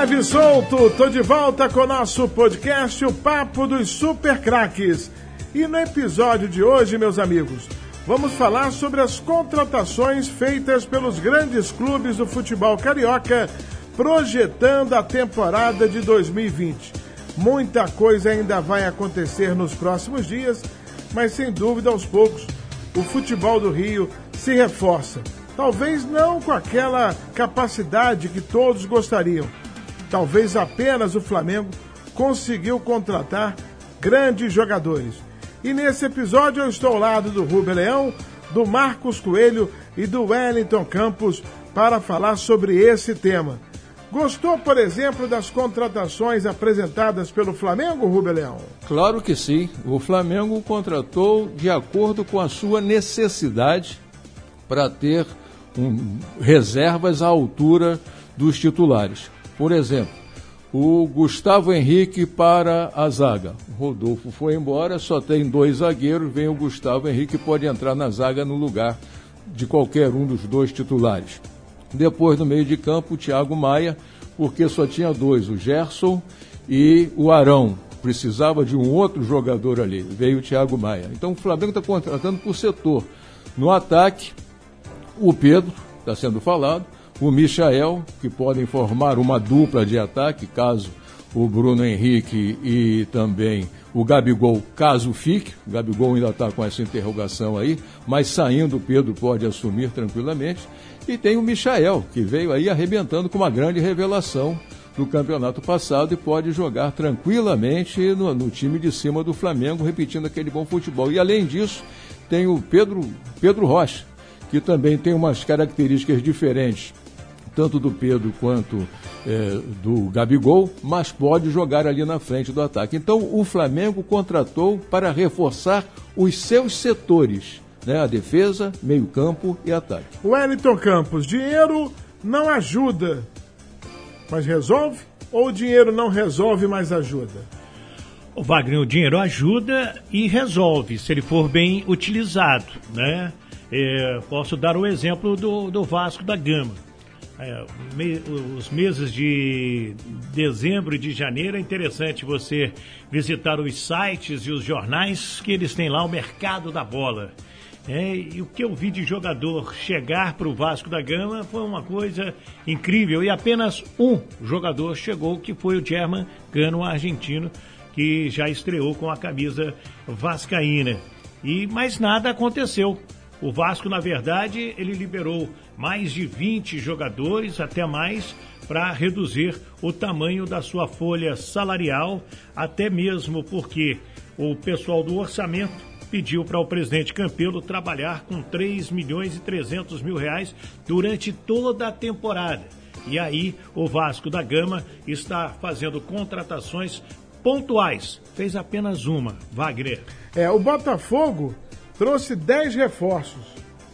leve e solto, tô de volta com o nosso podcast, o Papo dos Super Craques. E no episódio de hoje, meus amigos, vamos falar sobre as contratações feitas pelos grandes clubes do futebol carioca, projetando a temporada de 2020. Muita coisa ainda vai acontecer nos próximos dias, mas sem dúvida, aos poucos, o futebol do Rio se reforça. Talvez não com aquela capacidade que todos gostariam. Talvez apenas o Flamengo conseguiu contratar grandes jogadores. E nesse episódio eu estou ao lado do Rubem Leão, do Marcos Coelho e do Wellington Campos para falar sobre esse tema. Gostou, por exemplo, das contratações apresentadas pelo Flamengo, Rubem Leão? Claro que sim. O Flamengo contratou de acordo com a sua necessidade para ter um, reservas à altura dos titulares. Por exemplo, o Gustavo Henrique para a zaga. O Rodolfo foi embora, só tem dois zagueiros, vem o Gustavo Henrique pode entrar na zaga no lugar de qualquer um dos dois titulares. Depois no meio de campo, o Thiago Maia, porque só tinha dois, o Gerson e o Arão. Precisava de um outro jogador ali, veio o Thiago Maia. Então o Flamengo está contratando por setor. No ataque, o Pedro, está sendo falado, o Michael, que podem formar uma dupla de ataque, caso o Bruno Henrique e também o Gabigol, caso fique. O Gabigol ainda está com essa interrogação aí, mas saindo o Pedro pode assumir tranquilamente. E tem o Michael, que veio aí arrebentando com uma grande revelação do campeonato passado e pode jogar tranquilamente no, no time de cima do Flamengo, repetindo aquele bom futebol. E além disso, tem o Pedro, Pedro Rocha, que também tem umas características diferentes, tanto do Pedro quanto é, do Gabigol, mas pode jogar ali na frente do ataque. Então o Flamengo contratou para reforçar os seus setores, né? a defesa, meio-campo e ataque. Wellington Campos, dinheiro não ajuda, mas resolve? Ou o dinheiro não resolve, mas ajuda? O Wagner, o dinheiro ajuda e resolve, se ele for bem utilizado, né? É, posso dar o exemplo do, do Vasco da Gama. É, me, os meses de dezembro e de janeiro é interessante você visitar os sites e os jornais que eles têm lá o mercado da bola. É, e o que eu vi de jogador chegar para o Vasco da Gama foi uma coisa incrível. E apenas um jogador chegou, que foi o German Cano, argentino, que já estreou com a camisa vascaína. E mais nada aconteceu. O Vasco, na verdade, ele liberou mais de 20 jogadores, até mais, para reduzir o tamanho da sua folha salarial, até mesmo porque o pessoal do orçamento pediu para o presidente Campelo trabalhar com 3 milhões e 300 mil reais durante toda a temporada. E aí o Vasco da Gama está fazendo contratações pontuais. Fez apenas uma, Wagner. É, o Botafogo trouxe 10 reforços,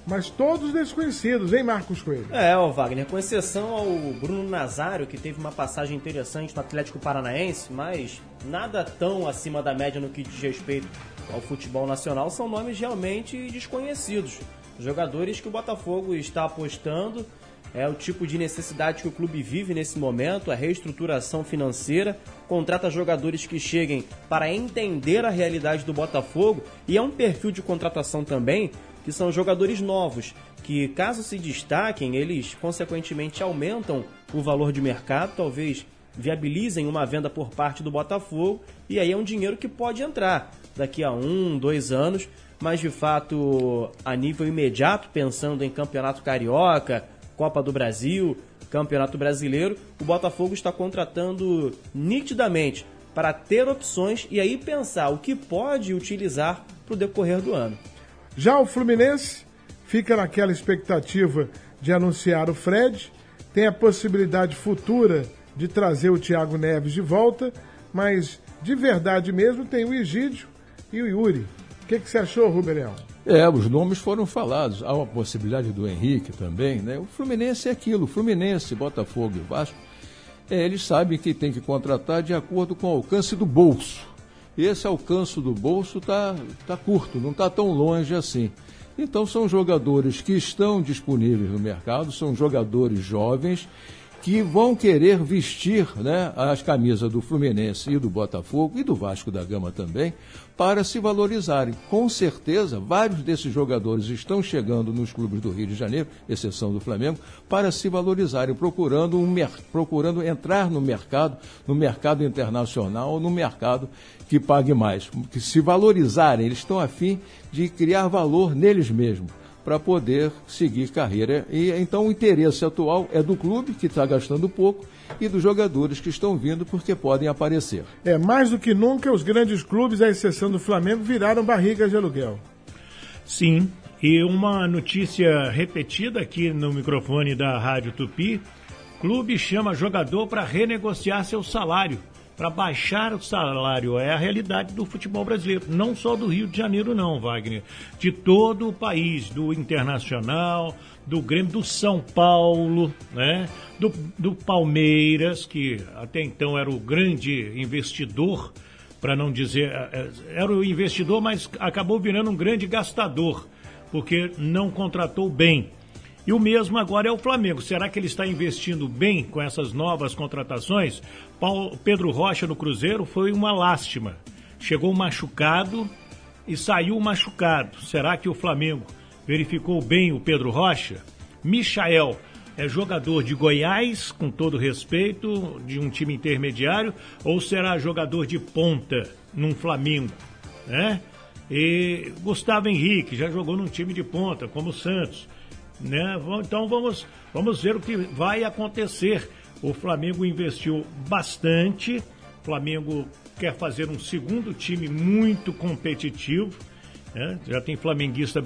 mas todos desconhecidos, hein, Marcos Coelho? É, ó, Wagner, com exceção ao Bruno Nazário, que teve uma passagem interessante no Atlético Paranaense, mas nada tão acima da média no que diz respeito ao futebol nacional, são nomes realmente desconhecidos. Jogadores que o Botafogo está apostando é o tipo de necessidade que o clube vive nesse momento, a reestruturação financeira, contrata jogadores que cheguem para entender a realidade do Botafogo e é um perfil de contratação também que são jogadores novos, que caso se destaquem, eles consequentemente aumentam o valor de mercado, talvez viabilizem uma venda por parte do Botafogo e aí é um dinheiro que pode entrar daqui a um, dois anos, mas de fato a nível imediato, pensando em campeonato carioca, Copa do Brasil, Campeonato Brasileiro, o Botafogo está contratando nitidamente para ter opções e aí pensar o que pode utilizar para o decorrer do ano. Já o Fluminense fica naquela expectativa de anunciar o Fred, tem a possibilidade futura de trazer o Thiago Neves de volta, mas de verdade mesmo tem o Egídio e o Yuri. O que, que você achou, Ruberião? É, os nomes foram falados. Há uma possibilidade do Henrique também, né? O Fluminense é aquilo, Fluminense, Botafogo e Vasco. É, eles sabem que tem que contratar de acordo com o alcance do bolso. E esse alcance do bolso está tá curto, não está tão longe assim. Então são jogadores que estão disponíveis no mercado, são jogadores jovens que vão querer vestir né, as camisas do Fluminense e do Botafogo e do Vasco da Gama também para se valorizarem. Com certeza, vários desses jogadores estão chegando nos clubes do Rio de Janeiro, exceção do Flamengo, para se valorizarem, procurando, um, procurando entrar no mercado, no mercado internacional, no mercado que pague mais. Que se valorizarem, eles estão afim de criar valor neles mesmos para poder seguir carreira. E então o interesse atual é do clube que está gastando pouco e dos jogadores que estão vindo porque podem aparecer. É mais do que nunca os grandes clubes, à exceção do Flamengo, viraram barrigas de aluguel. Sim, e uma notícia repetida aqui no microfone da Rádio Tupi: clube chama jogador para renegociar seu salário para baixar o salário. É a realidade do futebol brasileiro, não só do Rio de Janeiro, não, Wagner. De todo o país, do Internacional, do Grêmio, do São Paulo, né? do, do Palmeiras, que até então era o grande investidor, para não dizer. É, é, era o investidor, mas acabou virando um grande gastador, porque não contratou bem. E o mesmo agora é o Flamengo. Será que ele está investindo bem com essas novas contratações? Paulo, Pedro Rocha no Cruzeiro foi uma lástima. Chegou machucado e saiu machucado. Será que o Flamengo verificou bem o Pedro Rocha? Michael é jogador de Goiás, com todo respeito, de um time intermediário, ou será jogador de ponta num Flamengo? Né? E Gustavo Henrique já jogou num time de ponta, como o Santos. Né? Então vamos, vamos ver o que vai acontecer. O Flamengo investiu bastante. O Flamengo quer fazer um segundo time muito competitivo. Né? Já tem flamenguista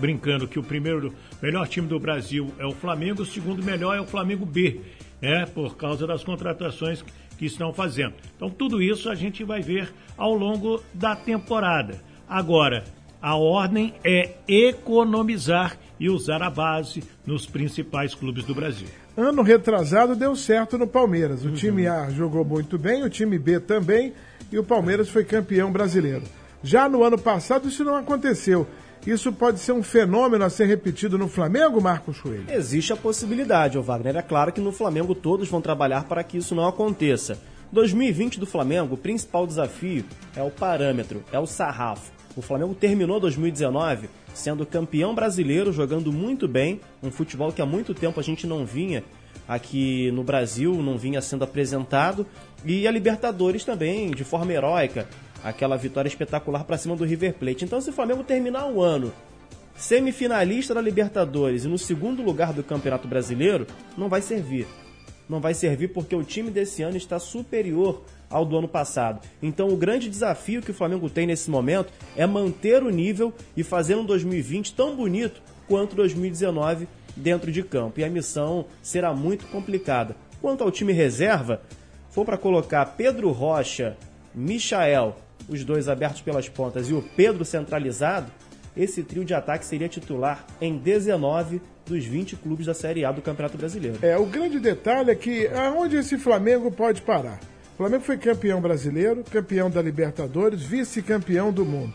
brincando que o primeiro melhor time do Brasil é o Flamengo, o segundo melhor é o Flamengo B, né? por causa das contratações que estão fazendo. Então tudo isso a gente vai ver ao longo da temporada. Agora, a ordem é economizar e usar a base nos principais clubes do Brasil. Ano retrasado deu certo no Palmeiras. O uhum. time A jogou muito bem, o time B também, e o Palmeiras foi campeão brasileiro. Já no ano passado isso não aconteceu. Isso pode ser um fenômeno a ser repetido no Flamengo, Marcos Coelho? Existe a possibilidade, o Wagner. É claro que no Flamengo todos vão trabalhar para que isso não aconteça. 2020 do Flamengo, o principal desafio é o parâmetro, é o sarrafo. O Flamengo terminou 2019 sendo campeão brasileiro, jogando muito bem, um futebol que há muito tempo a gente não vinha aqui no Brasil, não vinha sendo apresentado, e a Libertadores também, de forma heróica, aquela vitória espetacular para cima do River Plate. Então, se o Flamengo terminar o ano semifinalista da Libertadores e no segundo lugar do Campeonato Brasileiro, não vai servir. Não vai servir porque o time desse ano está superior ao do ano passado. Então, o grande desafio que o Flamengo tem nesse momento é manter o nível e fazer um 2020 tão bonito quanto 2019 dentro de campo. E a missão será muito complicada. Quanto ao time reserva, for para colocar Pedro Rocha, Michael, os dois abertos pelas pontas, e o Pedro centralizado, esse trio de ataque seria titular em 19 dos 20 clubes da Série A do Campeonato Brasileiro. É, o grande detalhe é que aonde esse Flamengo pode parar? O Flamengo foi campeão brasileiro, campeão da Libertadores, vice-campeão do mundo.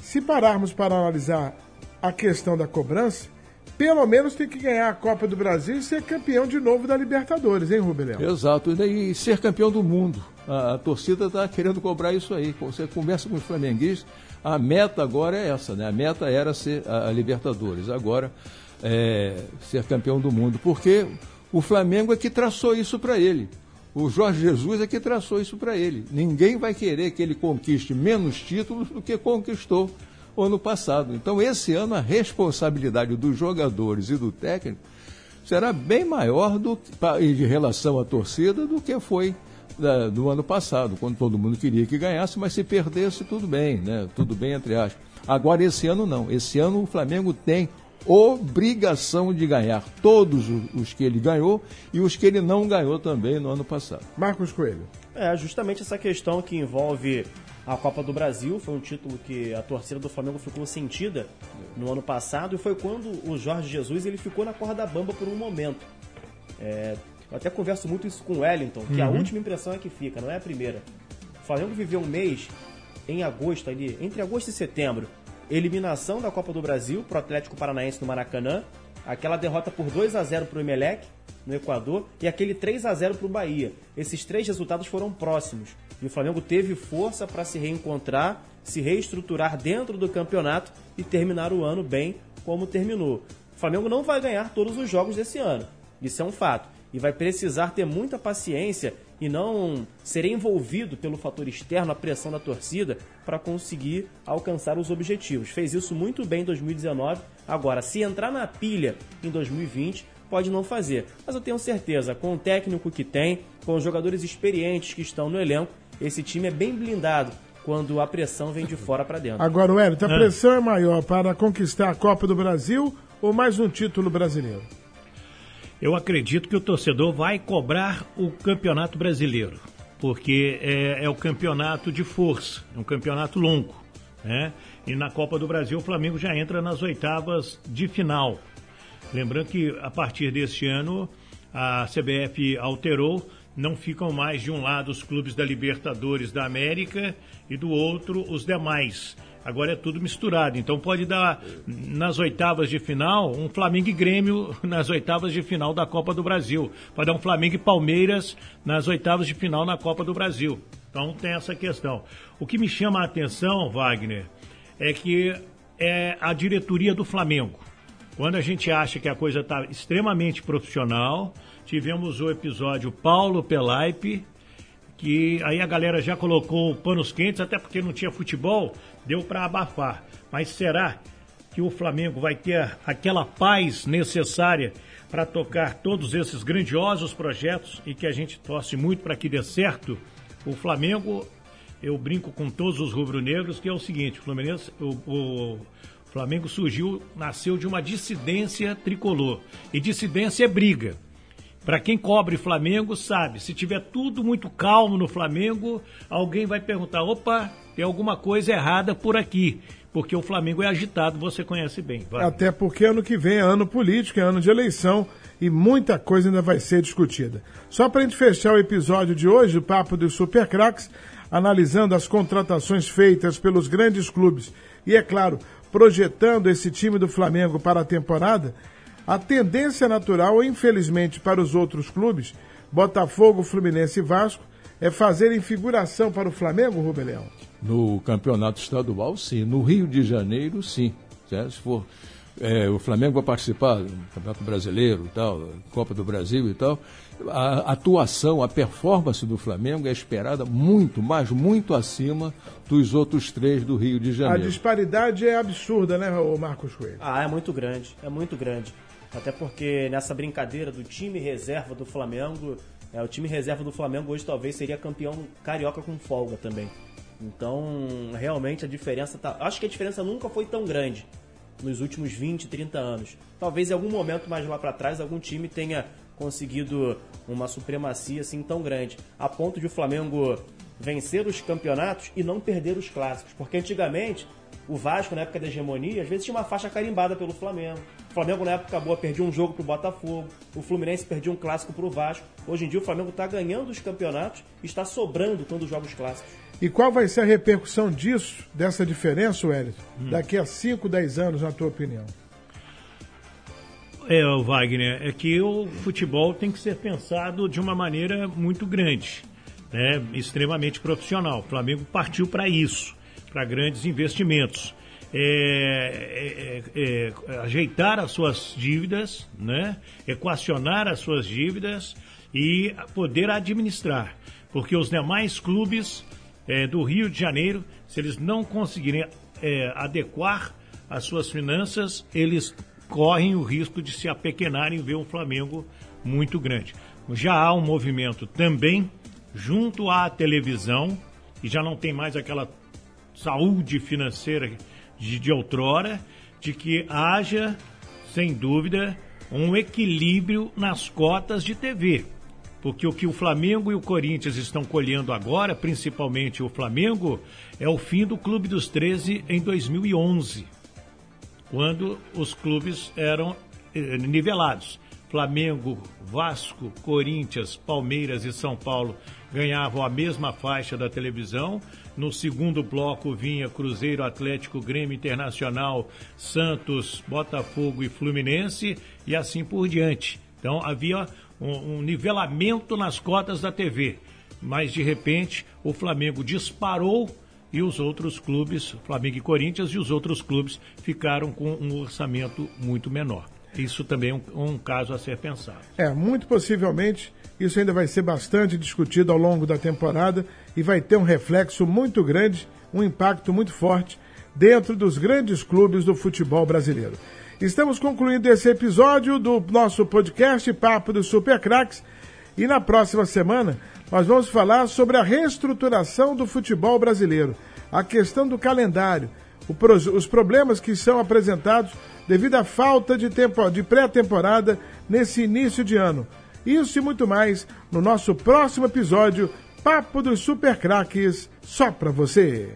Se pararmos para analisar a questão da cobrança, pelo menos tem que ganhar a Copa do Brasil e ser campeão de novo da Libertadores, hein, Rubelão? Exato, e ser campeão do mundo. A, a torcida está querendo cobrar isso aí. Você conversa com os flamenguistas, a meta agora é essa, né? A meta era ser a, a Libertadores, agora é, ser campeão do mundo, porque o Flamengo é que traçou isso para ele. O Jorge Jesus é que traçou isso para ele. Ninguém vai querer que ele conquiste menos títulos do que conquistou ano passado. Então, esse ano, a responsabilidade dos jogadores e do técnico será bem maior do, em relação à torcida do que foi da, do ano passado, quando todo mundo queria que ganhasse, mas se perdesse, tudo bem, né? Tudo bem, entre aspas. Agora, esse ano não. Esse ano o Flamengo tem obrigação de ganhar todos os que ele ganhou e os que ele não ganhou também no ano passado. Marcos Coelho. É, justamente essa questão que envolve a Copa do Brasil, foi um título que a torcida do Flamengo ficou sentida no ano passado e foi quando o Jorge Jesus ele ficou na corda bamba por um momento. É, eu até converso muito isso com o Wellington, que uhum. a última impressão é que fica, não é a primeira. O Flamengo viveu um mês em agosto ali, entre agosto e setembro, eliminação da Copa do Brasil para o Atlético Paranaense no Maracanã, aquela derrota por 2 a 0 para o Emelec, no Equador e aquele 3 a 0 para o Bahia. Esses três resultados foram próximos e o Flamengo teve força para se reencontrar, se reestruturar dentro do campeonato e terminar o ano bem como terminou. O Flamengo não vai ganhar todos os jogos desse ano, isso é um fato, e vai precisar ter muita paciência e não ser envolvido pelo fator externo, a pressão da torcida, para conseguir alcançar os objetivos. Fez isso muito bem em 2019. Agora, se entrar na pilha em 2020, pode não fazer. Mas eu tenho certeza, com o técnico que tem, com os jogadores experientes que estão no elenco, esse time é bem blindado quando a pressão vem de fora para dentro. Agora, Wellington, a pressão é maior para conquistar a Copa do Brasil ou mais um título brasileiro? Eu acredito que o torcedor vai cobrar o Campeonato Brasileiro, porque é, é o campeonato de força, é um campeonato longo. Né? E na Copa do Brasil o Flamengo já entra nas oitavas de final. Lembrando que a partir deste ano a CBF alterou, não ficam mais de um lado os clubes da Libertadores da América e do outro os demais. Agora é tudo misturado. Então pode dar nas oitavas de final um Flamengo e Grêmio nas oitavas de final da Copa do Brasil. Pode dar um Flamengo e Palmeiras nas oitavas de final na Copa do Brasil. Então tem essa questão. O que me chama a atenção, Wagner, é que é a diretoria do Flamengo. Quando a gente acha que a coisa está extremamente profissional, tivemos o episódio Paulo Pelaipe, que aí a galera já colocou panos quentes, até porque não tinha futebol, deu para abafar. Mas será que o Flamengo vai ter aquela paz necessária para tocar todos esses grandiosos projetos e que a gente torce muito para que dê certo? O Flamengo, eu brinco com todos os rubro-negros, que é o seguinte, o, Fluminense, o, o Flamengo surgiu, nasceu de uma dissidência tricolor. E dissidência é briga. Para quem cobre Flamengo, sabe, se tiver tudo muito calmo no Flamengo, alguém vai perguntar: opa, tem alguma coisa errada por aqui. Porque o Flamengo é agitado, você conhece bem. Vai. Até porque ano que vem é ano político, é ano de eleição e muita coisa ainda vai ser discutida. Só para a gente fechar o episódio de hoje, o Papo dos Super Cracks, analisando as contratações feitas pelos grandes clubes e, é claro, projetando esse time do Flamengo para a temporada, a tendência natural, infelizmente, para os outros clubes, Botafogo, Fluminense e Vasco, é fazerem figuração para o Flamengo, Rubem Leão? No campeonato estadual, sim. No Rio de Janeiro, sim. Certo? Se for é, o Flamengo vai participar do Campeonato Brasileiro e tal, Copa do Brasil e tal, a atuação, a performance do Flamengo é esperada muito, mas muito acima dos outros três do Rio de Janeiro. A disparidade é absurda, né, Marcos Coelho? Ah, é muito grande, é muito grande. Até porque nessa brincadeira do time reserva do Flamengo, é, o time reserva do Flamengo hoje talvez seria campeão carioca com folga também. Então, realmente a diferença tá. Acho que a diferença nunca foi tão grande nos últimos 20, 30 anos. Talvez em algum momento mais lá para trás algum time tenha conseguido uma supremacia assim tão grande, a ponto de o Flamengo vencer os campeonatos e não perder os clássicos, porque antigamente o Vasco, na época da hegemonia, às vezes tinha uma faixa carimbada pelo Flamengo. O Flamengo, na época boa, perdia um jogo pro Botafogo. O Fluminense perdia um clássico pro Vasco. Hoje em dia, o Flamengo está ganhando os campeonatos e está sobrando quando os jogos clássicos. E qual vai ser a repercussão disso, dessa diferença, Wellington, hum. daqui a 5, 10 anos, na tua opinião? É, Wagner, é que o futebol tem que ser pensado de uma maneira muito grande, né? extremamente profissional. O Flamengo partiu para isso para grandes investimentos. É, é, é, é, ajeitar as suas dívidas, né? equacionar as suas dívidas e poder administrar. Porque os demais clubes é, do Rio de Janeiro, se eles não conseguirem é, adequar as suas finanças, eles correm o risco de se apequenarem e ver um Flamengo muito grande. Já há um movimento também junto à televisão, e já não tem mais aquela saúde financeira de, de outrora, de que haja, sem dúvida, um equilíbrio nas cotas de TV. Porque o que o Flamengo e o Corinthians estão colhendo agora, principalmente o Flamengo, é o fim do Clube dos 13 em 2011, quando os clubes eram eh, nivelados. Flamengo, Vasco, Corinthians, Palmeiras e São Paulo ganhavam a mesma faixa da televisão. No segundo bloco vinha Cruzeiro, Atlético, Grêmio Internacional, Santos, Botafogo e Fluminense e assim por diante. Então havia um, um nivelamento nas cotas da TV. Mas de repente o Flamengo disparou e os outros clubes, Flamengo e Corinthians, e os outros clubes ficaram com um orçamento muito menor. Isso também é um, um, caso a ser pensado. É, muito possivelmente isso ainda vai ser bastante discutido ao longo da temporada e vai ter um reflexo muito grande, um impacto muito forte dentro dos grandes clubes do futebol brasileiro. Estamos concluindo esse episódio do nosso podcast Papo dos Super Cracks e na próxima semana nós vamos falar sobre a reestruturação do futebol brasileiro, a questão do calendário, os problemas que são apresentados devido à falta de, tempo, de pré-temporada nesse início de ano. Isso e muito mais no nosso próximo episódio Papo dos Super Craques, só pra você.